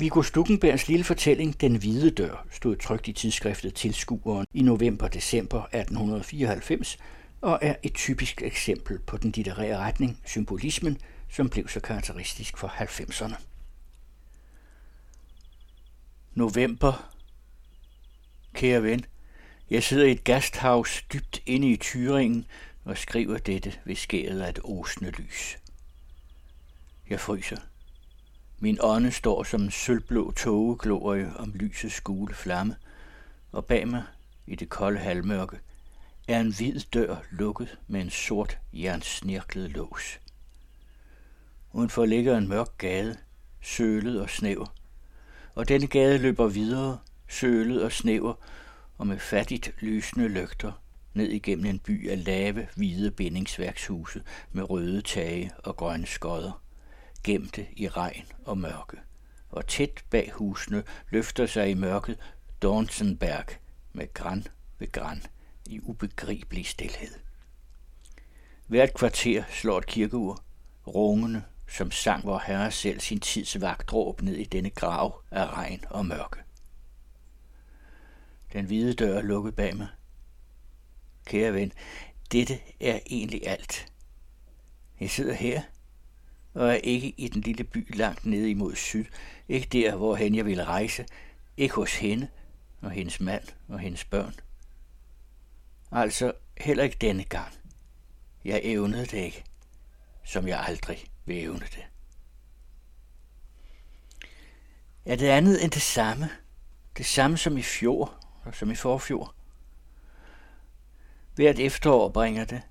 Viggo Stuckenbergs lille fortælling Den Hvide Dør stod trygt i tidsskriftet Tilskueren i november-december 1894 og er et typisk eksempel på den litterære retning, symbolismen, som blev så karakteristisk for 90'erne. November. Kære ven, jeg sidder i et gasthaus dybt inde i Thüringen og skriver dette ved skæret af et osende lys. Jeg fryser. Min ånde står som en sølvblå tågeglorie om lysets gule flamme, og bag mig, i det kolde halvmørke, er en hvid dør lukket med en sort jernsnirklet lås. Udenfor ligger en mørk gade, sølet og snæver, og denne gade løber videre, sølet og snæver, og med fattigt lysende lygter ned igennem en by af lave, hvide bindingsværkshuse med røde tage og grønne skodder gemte i regn og mørke, og tæt bag husene løfter sig i mørket Dornsenberg med græn ved græn i ubegribelig stilhed. Hvert kvarter slår et kirkeur, rungende, som sang vor herre selv sin tids vagtråb ned i denne grav af regn og mørke. Den hvide dør er lukket bag mig. Kære ven, dette er egentlig alt. Jeg sidder her og er ikke i den lille by langt nede imod syd, ikke der, hvor hen jeg ville rejse, ikke hos hende og hendes mand og hendes børn. Altså heller ikke denne gang. Jeg evnede det ikke, som jeg aldrig vil evne det. Er det andet end det samme? Det samme som i fjor og som i forfjor? Hvert efterår bringer det,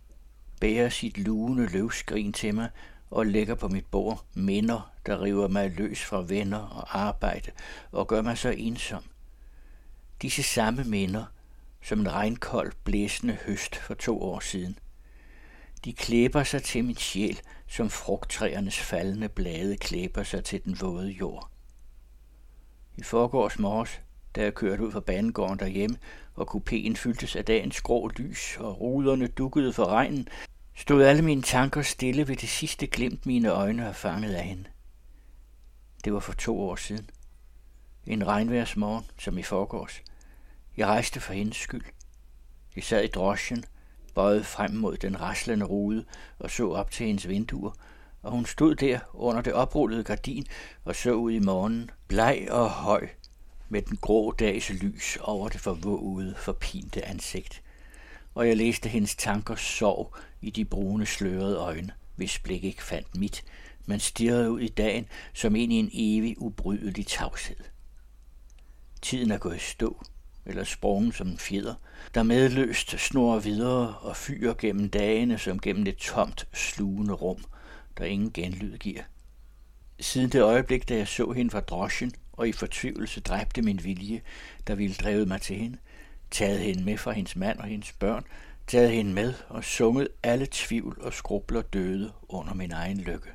bærer sit lune løvskrin til mig, og lægger på mit bord minder, der river mig løs fra venner og arbejde og gør mig så ensom. Disse samme minder, som en regnkold, blæsende høst for to år siden. De klæber sig til min sjæl, som frugttræernes faldende blade klæber sig til den våde jord. I forgårs morges, da jeg kørte ud fra banegården derhjemme, og kupéen fyldtes af dagens grå lys, og ruderne dukkede for regnen, stod alle mine tanker stille ved det sidste glimt, mine øjne har fanget af hende. Det var for to år siden. En regnværsmorgen, som i forgårs. Jeg rejste for hendes skyld. Jeg sad i drosjen, bøjet frem mod den raslende rude og så op til hendes vinduer, og hun stod der under det oprullede gardin og så ud i morgenen, bleg og høj, med den grå dags lys over det forvågede, forpinte ansigt. Og jeg læste hendes tanker sorg i de brune slørede øjne, hvis blik ikke fandt mit, men stirrede ud i dagen som ind i en evig ubrydelig tavshed. Tiden er gået i stå, eller sprungen som en fjeder, der medløst snor videre og fyrer gennem dagene som gennem et tomt, slugende rum, der ingen genlyd giver. Siden det øjeblik, da jeg så hende fra drosjen, og i fortvivlelse dræbte min vilje, der ville drevet mig til hende, taget hende med fra hendes mand og hendes børn, taget hende med og sunget alle tvivl og skrubler døde under min egen lykke.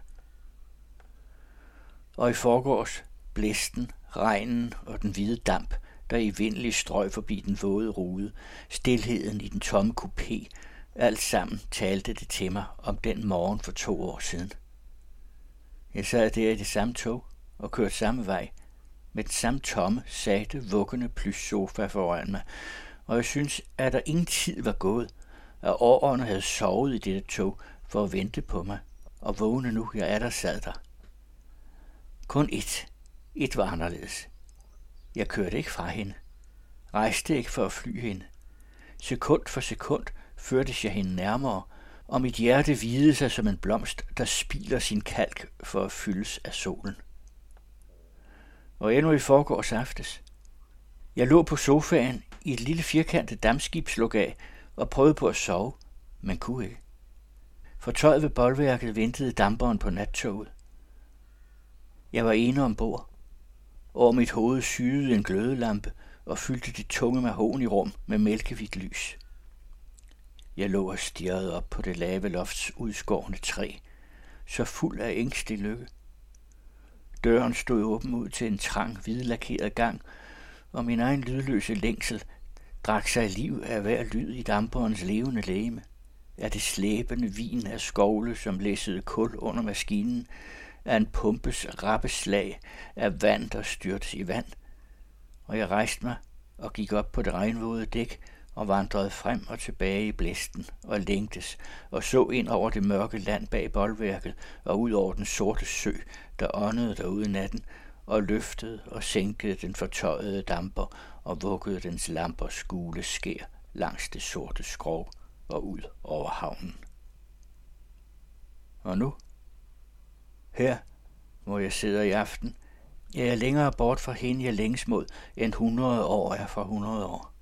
Og i forgårs blæsten, regnen og den hvide damp, der i vindelig strøg forbi den våde rude, stilheden i den tomme kupé, alt sammen talte det til mig om den morgen for to år siden. Jeg sad der i det samme tog og kørte samme vej, med den samme tomme, satte, vuggende plyssofa foran mig, og jeg synes, at der ingen tid var gået, at årene havde sovet i dette tog for at vente på mig, og vågne nu, jeg er der sad der. Kun et. Et var anderledes. Jeg kørte ikke fra hende. Rejste ikke for at fly hende. Sekund for sekund førtes jeg hende nærmere, og mit hjerte hvide sig som en blomst, der spiler sin kalk for at fyldes af solen. Og endnu i forgårs aftes. Jeg lå på sofaen i et lille firkantet dammskib af og prøvede på at sove, men kunne ikke. For tøjet ved boldværket ventede damperen på nattoget. Jeg var ene ombord. Over mit hoved syede en glødelampe og fyldte det tunge rum med mælkehvidt lys. Jeg lå og stirrede op på det lave lofts udskårne træ, så fuld af ængstelig lykke. Døren stod åben ud til en trang, hvidlakeret gang, og min egen lydløse længsel drak sig liv af hver lyd i damperens levende læme. Er det slæbende vin af skovle, som læssede kul under maskinen, af en pumpes rappe slag af vand, der styrtes i vand. Og jeg rejste mig og gik op på det regnvåde dæk og vandrede frem og tilbage i blæsten og længtes og så ind over det mørke land bag boldværket og ud over den sorte sø, der åndede derude i natten og løftede og sænkede den fortøjede damper og vuggede dens lamper skule skær langs det sorte skrog og ud over havnen. Og nu? Her, hvor jeg sidder i aften, jeg er længere bort fra hende, jeg længes mod, end hundrede år er fra hundrede år.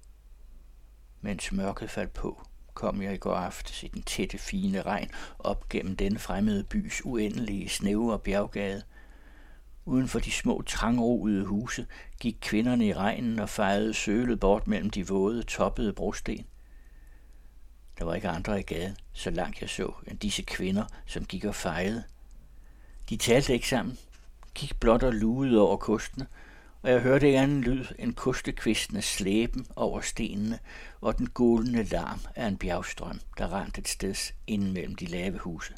Mens mørket faldt på, kom jeg i går aftes i den tætte, fine regn op gennem den fremmede bys uendelige snævre bjerggade. Uden for de små trangroede huse gik kvinderne i regnen og fejede sølet bort mellem de våde, toppede brosten. Der var ikke andre i gaden, så langt jeg så, end disse kvinder, som gik og fejede. De talte ikke sammen, gik blot og lugede over kostene, og jeg hørte ikke anden lyd end kostekvistene slæben over stenene og den gulende larm af en bjergstrøm, der rent et sted inden mellem de lave huse.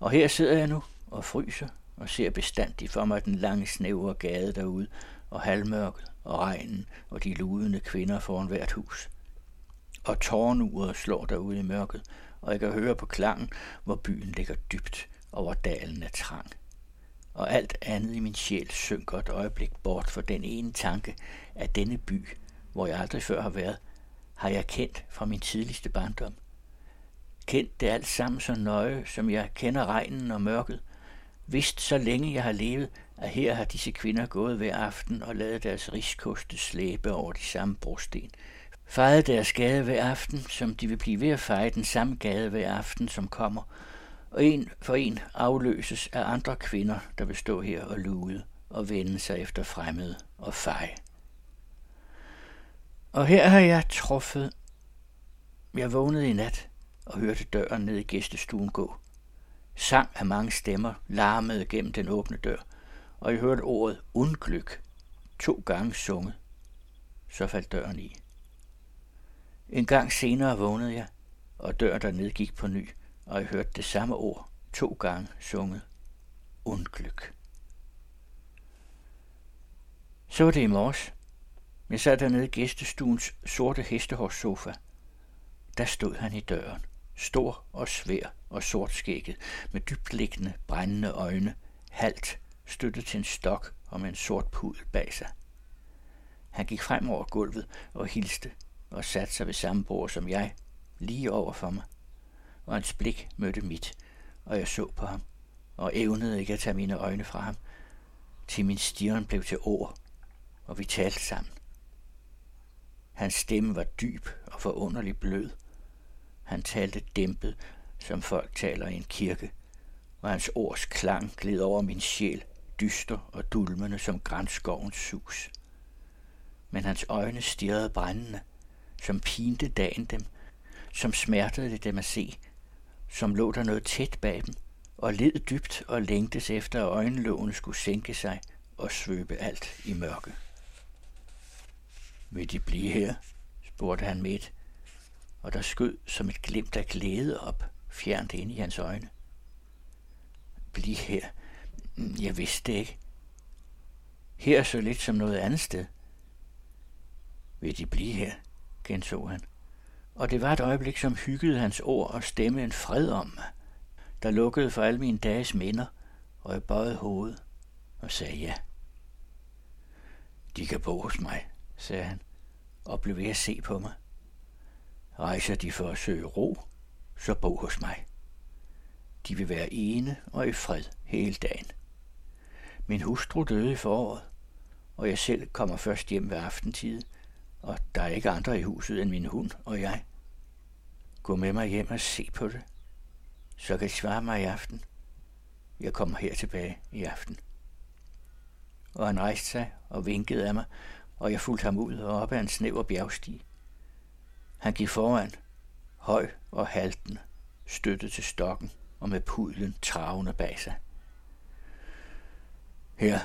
Og her sidder jeg nu og fryser og ser bestandigt for mig den lange snævre gade derude, og halvmørket og regnen og de ludende kvinder foran hvert hus. Og tårnuret slår derude i mørket, og jeg kan høre på klangen, hvor byen ligger dybt og hvor dalen er trang og alt andet i min sjæl synker et øjeblik bort for den ene tanke, at denne by, hvor jeg aldrig før har været, har jeg kendt fra min tidligste barndom. Kendt det alt sammen så nøje, som jeg kender regnen og mørket. Vidst så længe jeg har levet, at her har disse kvinder gået hver aften og lavet deres riskoste slæbe over de samme brosten. Fejet deres gade hver aften, som de vil blive ved at feje den samme gade hver aften, som kommer – og en for en afløses af andre kvinder, der vil stå her og lude og vende sig efter fremmede og feje. Og her har jeg truffet. Jeg vågnede i nat og hørte døren ned i gæstestuen gå. Sang af mange stemmer larmede gennem den åbne dør, og jeg hørte ordet undglyk to gange sunget. Så faldt døren i. En gang senere vågnede jeg, og døren dernede gik på ny, og jeg hørte det samme ord to gange sunget. Undglyk. Så var det i morges. Jeg sad dernede i gæstestuens sorte hestehårssofa. Der stod han i døren, stor og svær og sortskægget, med dybtliggende, brændende øjne, halt, støttet til en stok og med en sort pudel bag sig. Han gik frem over gulvet og hilste og satte sig ved samme bord som jeg, lige over for mig og hans blik mødte mit, og jeg så på ham, og evnede ikke at tage mine øjne fra ham, til min stirren blev til ord, og vi talte sammen. Hans stemme var dyb og forunderligt blød. Han talte dæmpet, som folk taler i en kirke, og hans ords klang gled over min sjæl, dyster og dulmende som grænskovens sus. Men hans øjne stirrede brændende, som pinte dagen dem, som smertede det dem at se, som lå der noget tæt bag dem, og led dybt og længtes efter, at øjenlågen skulle sænke sig og svøbe alt i mørke. Vil de blive her? spurgte han midt, og der skød som et glimt af glæde op, fjernt ind i hans øjne. Bliv her. Jeg vidste det ikke. Her er så lidt som noget andet sted. Vil de blive her? genså han og det var et øjeblik, som hyggede hans ord og stemme en fred om mig, der lukkede for alle mine dages minder, og jeg bøjede hovedet og sagde ja. De kan bo hos mig, sagde han, og blev ved at se på mig. Rejser de for at søge ro, så bo hos mig. De vil være ene og i fred hele dagen. Min hustru døde i foråret, og jeg selv kommer først hjem ved aftentid, og der er ikke andre i huset end min hund og jeg. Gå med mig hjem og se på det. Så kan I svare mig i aften. Jeg kommer her tilbage i aften. Og han rejste sig og vinkede af mig, og jeg fulgte ham ud og op ad en snæver bjergstige. Han gik foran, høj og halten, støttet til stokken og med pudlen travende bag sig. Her,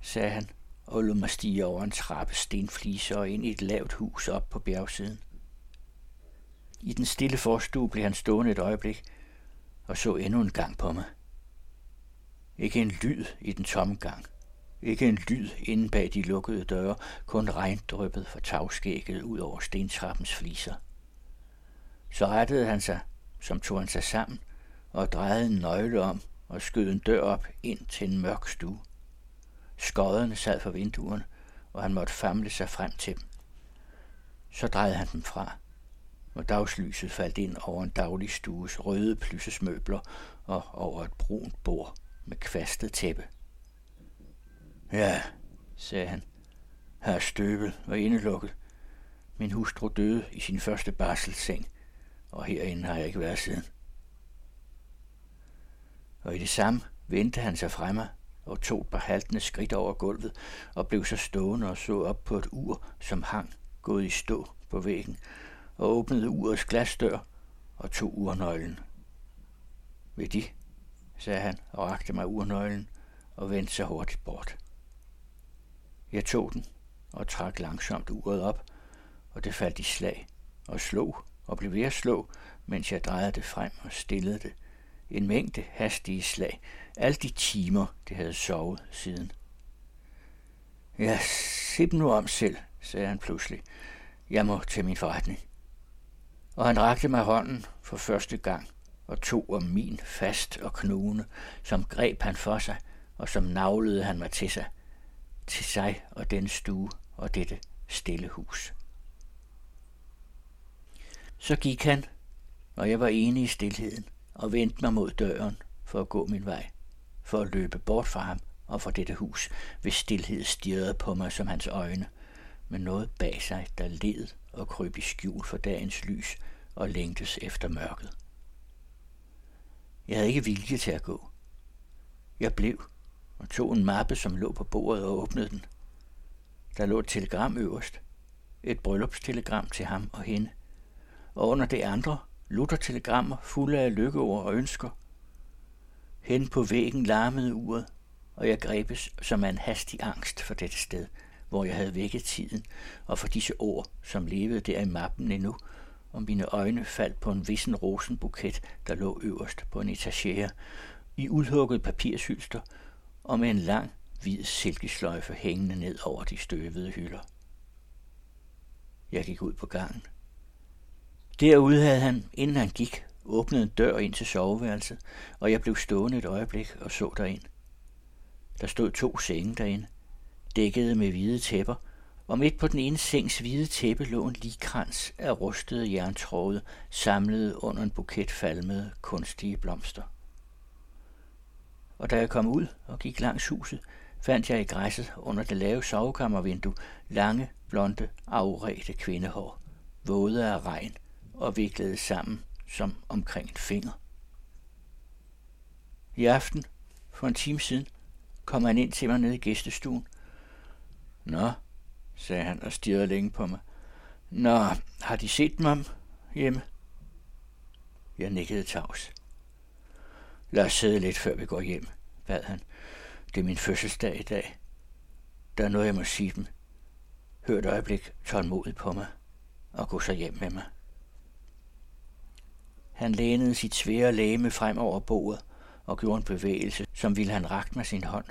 sagde han, og lod mig stige over en trappe stenfliser og ind i et lavt hus op på bjergsiden. I den stille forstue blev han stående et øjeblik og så endnu en gang på mig. Ikke en lyd i den tomme gang. Ikke en lyd inde bag de lukkede døre, kun regndryppet fra tagskægget ud over stentrappens fliser. Så rettede han sig, som tog han sig sammen, og drejede en nøgle om og skød en dør op ind til en mørk stue. Skodderne sad for vinduerne, og han måtte famle sig frem til dem. Så drejede han dem fra, og dagslyset faldt ind over en daglig stues røde plyssesmøbler og over et brunt bord med kvastet tæppe. Ja, sagde han. Her støbel og indelukket. Min hustru døde i sin første barselsseng, og herinde har jeg ikke været siden. Og i det samme vendte han sig fremme og tog et par haltende skridt over gulvet og blev så stående og så op på et ur, som hang, gået i stå på væggen, og åbnede urets glasdør og tog urnøglen. Ved de, sagde han og rakte mig urnøglen og vendte sig hurtigt bort. Jeg tog den og trak langsomt uret op, og det faldt i slag og slog og blev ved at slå, mens jeg drejede det frem og stillede det. En mængde hastige slag, alle de timer, det havde sovet siden. Ja, se dem nu om selv, sagde han pludselig. Jeg må til min forretning. Og han rakte mig hånden for første gang og tog om min fast og knugende, som greb han for sig, og som navlede han mig til sig, til sig og den stue og dette stille hus. Så gik han, og jeg var enig i stillheden og vendte mig mod døren for at gå min vej, for at løbe bort fra ham og fra dette hus, hvis stillhed stirrede på mig som hans øjne, med noget bag sig, der led og kryb i skjul for dagens lys og længtes efter mørket. Jeg havde ikke vilje til at gå. Jeg blev og tog en mappe, som lå på bordet og åbnede den. Der lå et telegram øverst. Et bryllupstelegram til ham og hende. Og under det andre telegrammer fulde af lykkeord og ønsker. Hen på væggen larmede uret, og jeg grebes som af en hastig angst for dette sted, hvor jeg havde vækket tiden, og for disse ord, som levede der i mappen endnu, og mine øjne faldt på en vissen rosenbuket, der lå øverst på en etagere, i udhugget papirshylster, og med en lang, hvid silkesløjfe hængende ned over de støvede hylder. Jeg gik ud på gangen. Derude havde han, inden han gik, åbnede en dør ind til soveværelset, og jeg blev stående et øjeblik og så derind. Der stod to senge derinde, dækkede med hvide tæpper, og midt på den ene sengs hvide tæppe lå en ligkrans af rustede jerntråde, samlet under en buket falmede, kunstige blomster. Og da jeg kom ud og gik langs huset, fandt jeg i græsset under det lave sovekammervindue lange, blonde, afredte kvindehår, våde af regn og viklede sammen som omkring en finger. I aften, for en time siden, kom han ind til mig nede i gæstestuen. Nå, sagde han og stirrede længe på mig. Nå, har de set mig hjemme? Jeg nikkede tavs. Lad os sidde lidt, før vi går hjem, bad han. Det er min fødselsdag i dag. Der er noget, jeg må sige dem. Hør et øjeblik tålmodigt på mig og gå så hjem med mig. Han lænede sit svære læme frem over bordet og gjorde en bevægelse, som ville han rakt med sin hånd.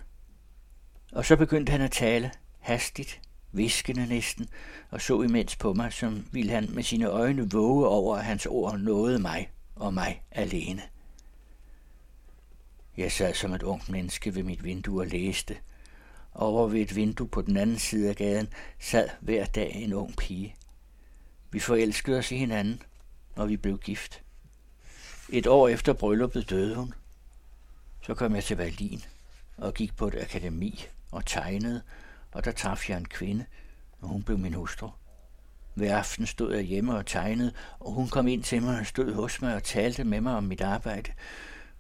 Og så begyndte han at tale, hastigt, viskende næsten, og så imens på mig, som ville han med sine øjne våge over, at hans ord nåede mig og mig alene. Jeg sad som et ungt menneske ved mit vindue og læste. Over ved et vindue på den anden side af gaden sad hver dag en ung pige. Vi forelskede os i hinanden, og vi blev gift. Et år efter brylluppet døde hun. Så kom jeg til Berlin og gik på et akademi og tegnede, og der traf jeg en kvinde, og hun blev min hustru. Hver aften stod jeg hjemme og tegnede, og hun kom ind til mig og stod hos mig og talte med mig om mit arbejde.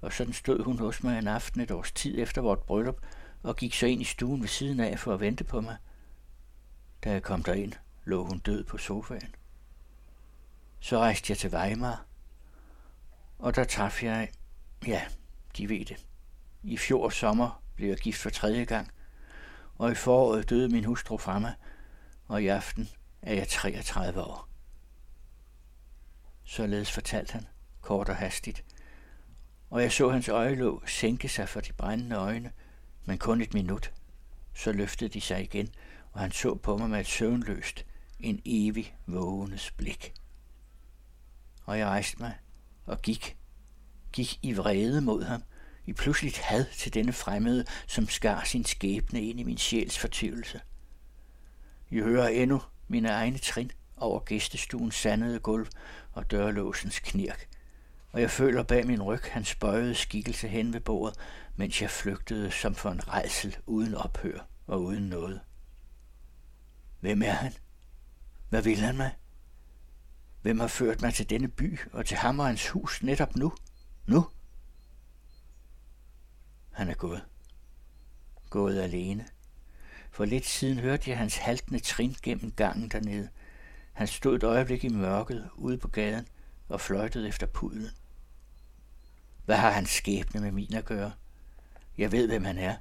Og sådan stod hun hos mig en aften et års tid efter vort bryllup, og gik så ind i stuen ved siden af for at vente på mig. Da jeg kom derind, lå hun død på sofaen. Så rejste jeg til Weimar, og der traf jeg, ja, de ved det. I fjor sommer blev jeg gift for tredje gang, og i foråret døde min hustru fra mig, og i aften er jeg 33 år. Således fortalte han, kort og hastigt, og jeg så hans øjelåg sænke sig for de brændende øjne, men kun et minut. Så løftede de sig igen, og han så på mig med et søvnløst, en evig vågenes blik. Og jeg rejste mig og gik, gik i vrede mod ham, i pludseligt had til denne fremmede, som skar sin skæbne ind i min sjæls fortvivlelse. Jeg hører endnu mine egne trin over gæstestuens sandede gulv og dørlåsens knirk, og jeg føler bag min ryg hans bøjede skikkelse hen ved bordet, mens jeg flygtede som for en rejsel uden ophør og uden noget. Hvem er han? Hvad vil han mig? Hvem har ført mig til denne by og til ham og hans hus netop nu? Nu? Han er gået. Gået alene. For lidt siden hørte jeg hans haltende trin gennem gangen dernede. Han stod et øjeblik i mørket ude på gaden og fløjtede efter pudlen. Hvad har hans skæbne med min at gøre? Jeg ved, hvem han er.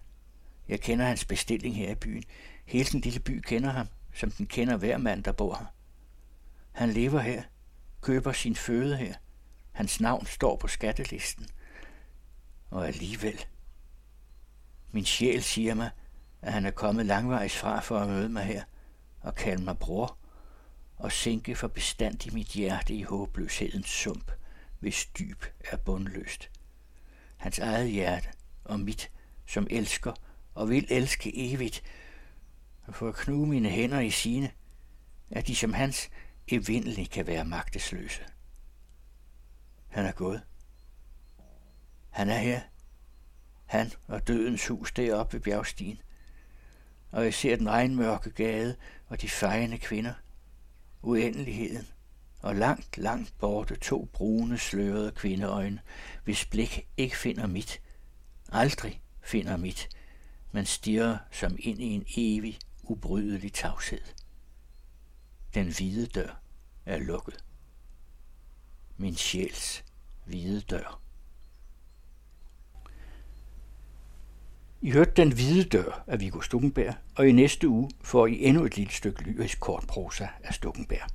Jeg kender hans bestilling her i byen. Hele den lille by kender ham, som den kender hver mand, der bor her. Han lever her, køber sin føde her. Hans navn står på skattelisten. Og alligevel. Min sjæl siger mig, at han er kommet langvejs fra for at møde mig her og kalde mig bror og sænke for bestandig mit hjerte i håbløshedens sump, hvis dyb er bundløst. Hans eget hjerte og mit, som elsker og vil elske evigt, og for at knuge mine hænder i sine, at de som hans evindeligt kan være magtesløse. Han er gået. Han er her. Han og dødens hus deroppe ved bjergstien. Og jeg ser den regnmørke gade og de fejende kvinder. Uendeligheden. Og langt, langt borte to brune, slørede kvindeøjne, hvis blik ikke finder mit. Aldrig finder mit, men stirrer som ind i en evig, ubrydelig tavshed. Den hvide dør er lukket. Min sjæls hvide dør. I hørte Den Hvide Dør af Viggo Stukkenberg, og i næste uge får I endnu et lille stykke lyrisk kortprosa af Stukkenberg.